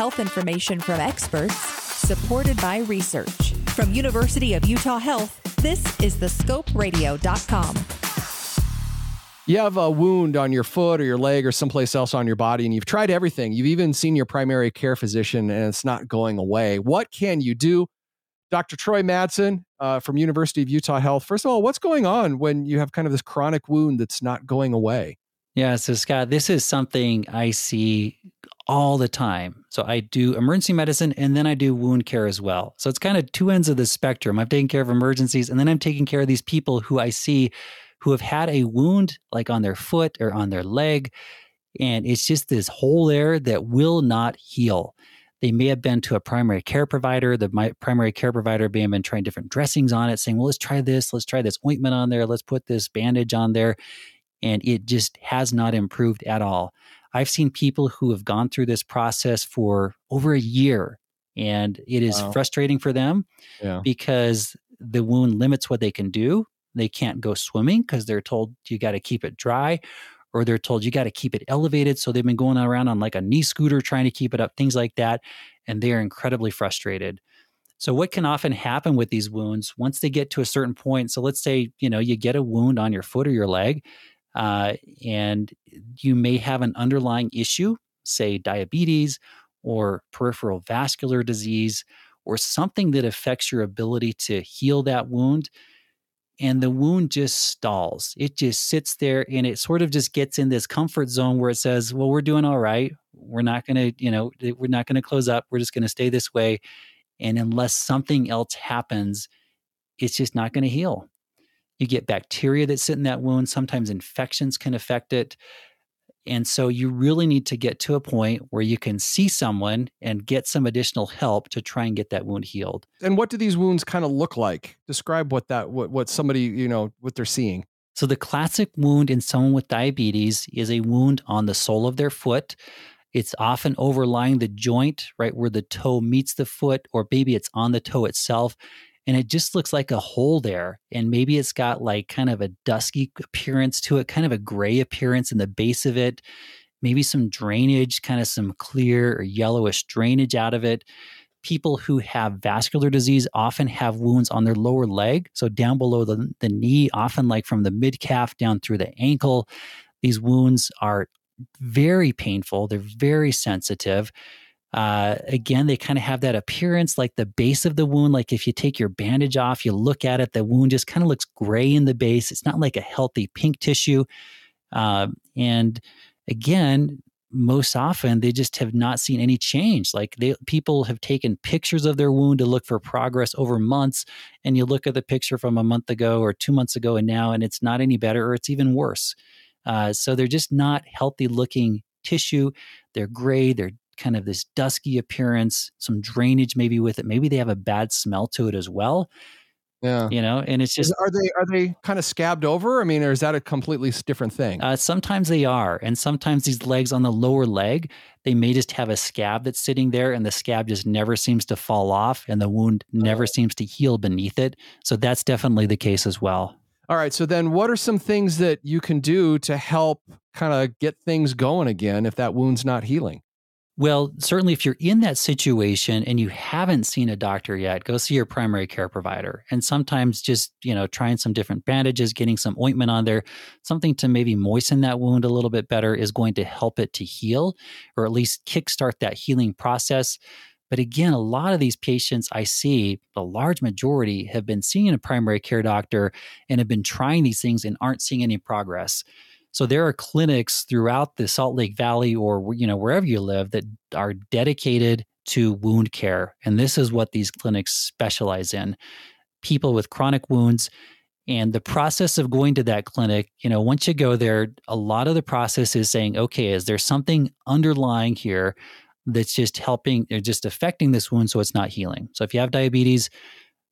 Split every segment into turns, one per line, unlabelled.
health information from experts, supported by research. From University of Utah Health, this is thescoperadio.com.
You have a wound on your foot or your leg or someplace else on your body, and you've tried everything. You've even seen your primary care physician, and it's not going away. What can you do? Dr. Troy Madsen uh, from University of Utah Health. First of all, what's going on when you have kind of this chronic wound that's not going away?
Yeah, so Scott, this is something I see all the time. So I do emergency medicine and then I do wound care as well. So it's kind of two ends of the spectrum. I'm taking care of emergencies and then I'm taking care of these people who I see who have had a wound like on their foot or on their leg. And it's just this hole there that will not heal. They may have been to a primary care provider. The primary care provider may have been trying different dressings on it, saying, well, let's try this. Let's try this ointment on there. Let's put this bandage on there. And it just has not improved at all. I've seen people who have gone through this process for over a year, and it is wow. frustrating for them yeah. because the wound limits what they can do. They can't go swimming because they're told you got to keep it dry, or they're told you got to keep it elevated. So they've been going around on like a knee scooter trying to keep it up, things like that. And they are incredibly frustrated. So what can often happen with these wounds once they get to a certain point? So let's say, you know, you get a wound on your foot or your leg, uh, and you may have an underlying issue, say diabetes or peripheral vascular disease, or something that affects your ability to heal that wound and the wound just stalls. It just sits there and it sort of just gets in this comfort zone where it says, well, we're doing all right. We're not going to, you know, we're not going to close up. We're just going to stay this way. And unless something else happens, it's just not going to heal. You get bacteria that sit in that wound. Sometimes infections can affect it. And so you really need to get to a point where you can see someone and get some additional help to try and get that wound healed.
And what do these wounds kind of look like? Describe what that what what somebody, you know, what they're seeing.
So the classic wound in someone with diabetes is a wound on the sole of their foot. It's often overlying the joint, right where the toe meets the foot, or maybe it's on the toe itself and it just looks like a hole there. And maybe it's got like kind of a dusky appearance to it, kind of a gray appearance in the base of it, maybe some drainage, kind of some clear or yellowish drainage out of it. People who have vascular disease often have wounds on their lower leg. So down below the, the knee, often like from the mid calf down through the ankle. These wounds are very painful, they're very sensitive. Uh, again, they kind of have that appearance like the base of the wound. Like if you take your bandage off, you look at it, the wound just kind of looks gray in the base. It's not like a healthy pink tissue. Uh, and again, most often they just have not seen any change. Like they, people have taken pictures of their wound to look for progress over months, and you look at the picture from a month ago or two months ago and now, and it's not any better or it's even worse. Uh, so they're just not healthy looking tissue. They're gray, they're kind of this dusky appearance, some drainage maybe with it. Maybe they have a bad smell to it as well.
Yeah.
You know, and it's just
are they are they kind of scabbed over? I mean, or is that a completely different thing?
Uh, sometimes they are, and sometimes these legs on the lower leg, they may just have a scab that's sitting there, and the scab just never seems to fall off, and the wound never oh. seems to heal beneath it. So that's definitely the case as well.
All right. So then, what are some things that you can do to help kind of get things going again if that wound's not healing?
Well, certainly if you're in that situation and you haven't seen a doctor yet, go see your primary care provider. And sometimes just, you know, trying some different bandages, getting some ointment on there, something to maybe moisten that wound a little bit better is going to help it to heal or at least kickstart that healing process. But again, a lot of these patients I see, the large majority have been seeing a primary care doctor and have been trying these things and aren't seeing any progress. So there are clinics throughout the Salt Lake Valley or you know wherever you live that are dedicated to wound care and this is what these clinics specialize in. People with chronic wounds and the process of going to that clinic, you know, once you go there, a lot of the process is saying, okay, is there something underlying here that's just helping or just affecting this wound so it's not healing? So if you have diabetes,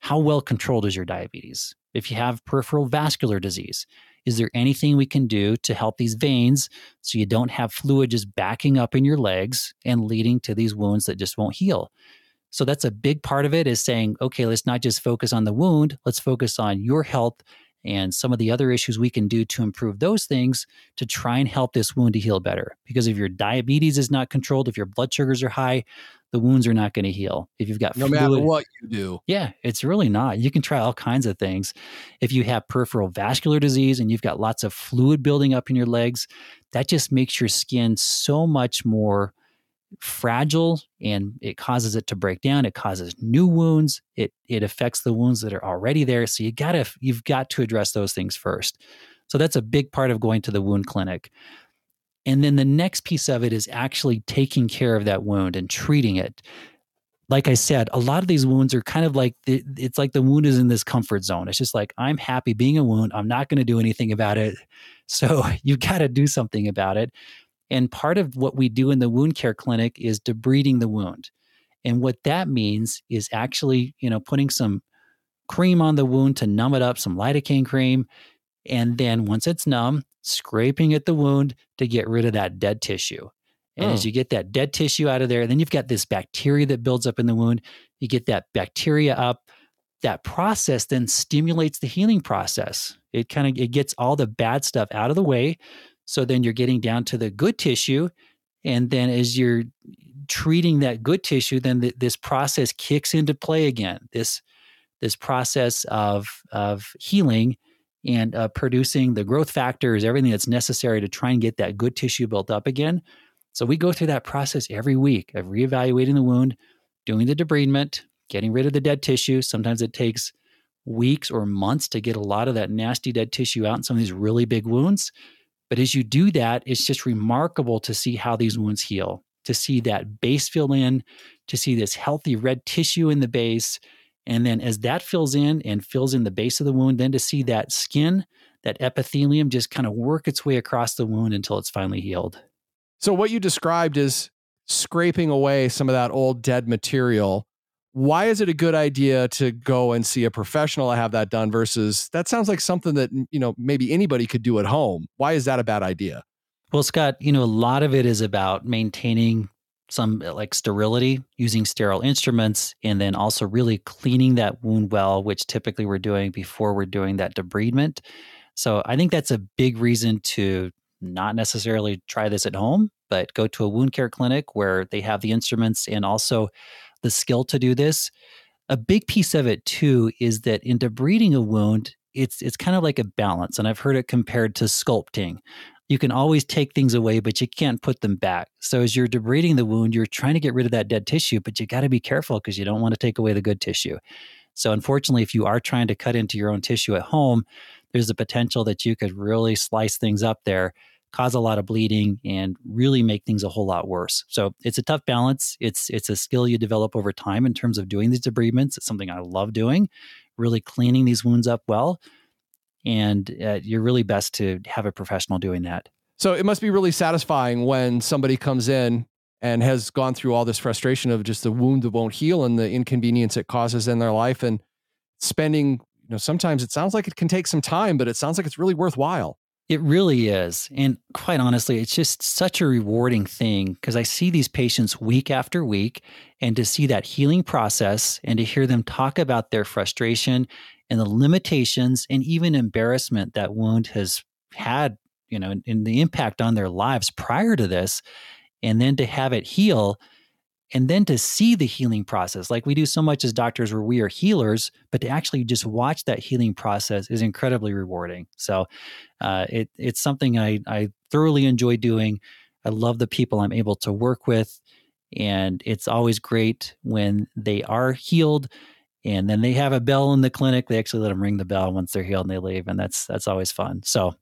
how well controlled is your diabetes? If you have peripheral vascular disease, is there anything we can do to help these veins so you don't have fluid just backing up in your legs and leading to these wounds that just won't heal? So that's a big part of it is saying, okay, let's not just focus on the wound, let's focus on your health and some of the other issues we can do to improve those things to try and help this wound to heal better. Because if your diabetes is not controlled, if your blood sugars are high, the wounds are not going to heal. If you've got
no
fluid,
matter what you do,
yeah, it's really not. You can try all kinds of things. If you have peripheral vascular disease and you've got lots of fluid building up in your legs, that just makes your skin so much more fragile and it causes it to break down it causes new wounds it it affects the wounds that are already there so you got to you've got to address those things first so that's a big part of going to the wound clinic and then the next piece of it is actually taking care of that wound and treating it like I said, a lot of these wounds are kind of like the, it's like the wound is in this comfort zone. It's just like, I'm happy being a wound. I'm not going to do anything about it. So you've got to do something about it. And part of what we do in the wound care clinic is debriding the wound. And what that means is actually, you know, putting some cream on the wound to numb it up, some lidocaine cream. And then once it's numb, scraping at the wound to get rid of that dead tissue. And oh. as you get that dead tissue out of there, then you've got this bacteria that builds up in the wound. You get that bacteria up. That process then stimulates the healing process. It kind of it gets all the bad stuff out of the way so then you're getting down to the good tissue. And then as you're treating that good tissue, then th- this process kicks into play again. This this process of of healing and uh, producing the growth factors, everything that's necessary to try and get that good tissue built up again. So we go through that process every week of reevaluating the wound, doing the debridement, getting rid of the dead tissue. Sometimes it takes weeks or months to get a lot of that nasty dead tissue out in some of these really big wounds. But as you do that, it's just remarkable to see how these wounds heal, to see that base fill in, to see this healthy red tissue in the base. And then as that fills in and fills in the base of the wound, then to see that skin, that epithelium just kind of work its way across the wound until it's finally healed.
So, what you described is scraping away some of that old dead material why is it a good idea to go and see a professional to have that done versus that sounds like something that you know maybe anybody could do at home. Why is that a bad idea?
Well scott you know a lot of it is about maintaining some like sterility using sterile instruments and then also really cleaning that wound well which typically we're doing before we're doing that debridement. So i think that's a big reason to not necessarily try this at home but go to a wound care clinic where they have the instruments and also the skill to do this. A big piece of it too is that in debriding a wound, it's it's kind of like a balance, and I've heard it compared to sculpting. You can always take things away, but you can't put them back. So as you're debriding the wound, you're trying to get rid of that dead tissue, but you got to be careful because you don't want to take away the good tissue. So unfortunately, if you are trying to cut into your own tissue at home, there's a potential that you could really slice things up there cause a lot of bleeding and really make things a whole lot worse. So it's a tough balance. It's it's a skill you develop over time in terms of doing these debridements. It's something I love doing, really cleaning these wounds up well. And uh, you're really best to have a professional doing that.
So it must be really satisfying when somebody comes in and has gone through all this frustration of just the wound that won't heal and the inconvenience it causes in their life and spending, you know, sometimes it sounds like it can take some time, but it sounds like it's really worthwhile.
It really is. And quite honestly, it's just such a rewarding thing because I see these patients week after week and to see that healing process and to hear them talk about their frustration and the limitations and even embarrassment that wound has had, you know, and the impact on their lives prior to this. And then to have it heal and then to see the healing process like we do so much as doctors where we are healers but to actually just watch that healing process is incredibly rewarding. So uh, it, it's something I, I thoroughly enjoy doing. I love the people i'm able to work with and it's always great when they are healed and then they have a bell in the clinic they actually let them ring the bell once they're healed and they leave and that's that's always fun. So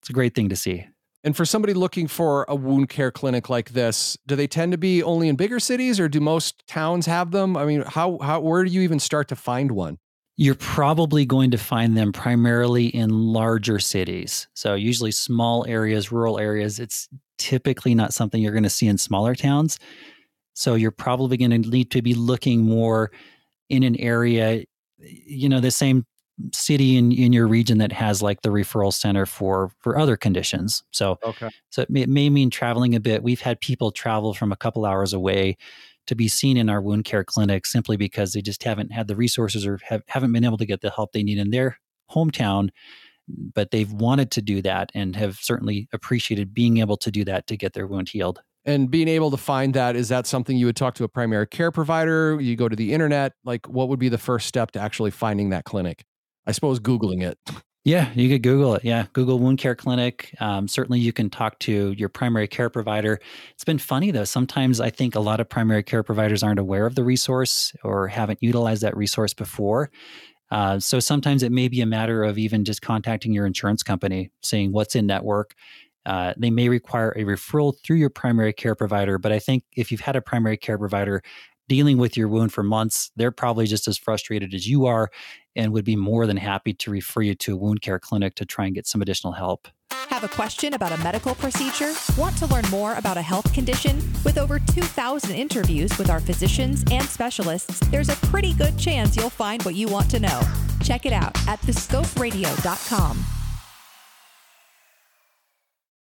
it's a great thing to see
and for somebody looking for a wound care clinic like this, do they tend to be only in bigger cities or do most towns have them? I mean, how how where do you even start to find one?
You're probably going to find them primarily in larger cities. So usually small areas, rural areas, it's typically not something you're going to see in smaller towns. So you're probably going to need to be looking more in an area you know the same city in, in your region that has like the referral center for for other conditions. So okay. so it may, it may mean traveling a bit. We've had people travel from a couple hours away to be seen in our wound care clinic simply because they just haven't had the resources or have, haven't been able to get the help they need in their hometown. but they've wanted to do that and have certainly appreciated being able to do that to get their wound healed.
And being able to find that, is that something you would talk to a primary care provider? You go to the internet? Like, what would be the first step to actually finding that clinic? I suppose Googling it.
Yeah, you could Google it. Yeah, Google Wound Care Clinic. Um, certainly, you can talk to your primary care provider. It's been funny though. Sometimes I think a lot of primary care providers aren't aware of the resource or haven't utilized that resource before. Uh, so sometimes it may be a matter of even just contacting your insurance company, saying what's in network. Uh, they may require a referral through your primary care provider, but I think if you've had a primary care provider dealing with your wound for months, they're probably just as frustrated as you are and would be more than happy to refer you to a wound care clinic to try and get some additional help.
Have a question about a medical procedure? Want to learn more about a health condition? With over 2,000 interviews with our physicians and specialists, there's a pretty good chance you'll find what you want to know. Check it out at thescoperadio.com.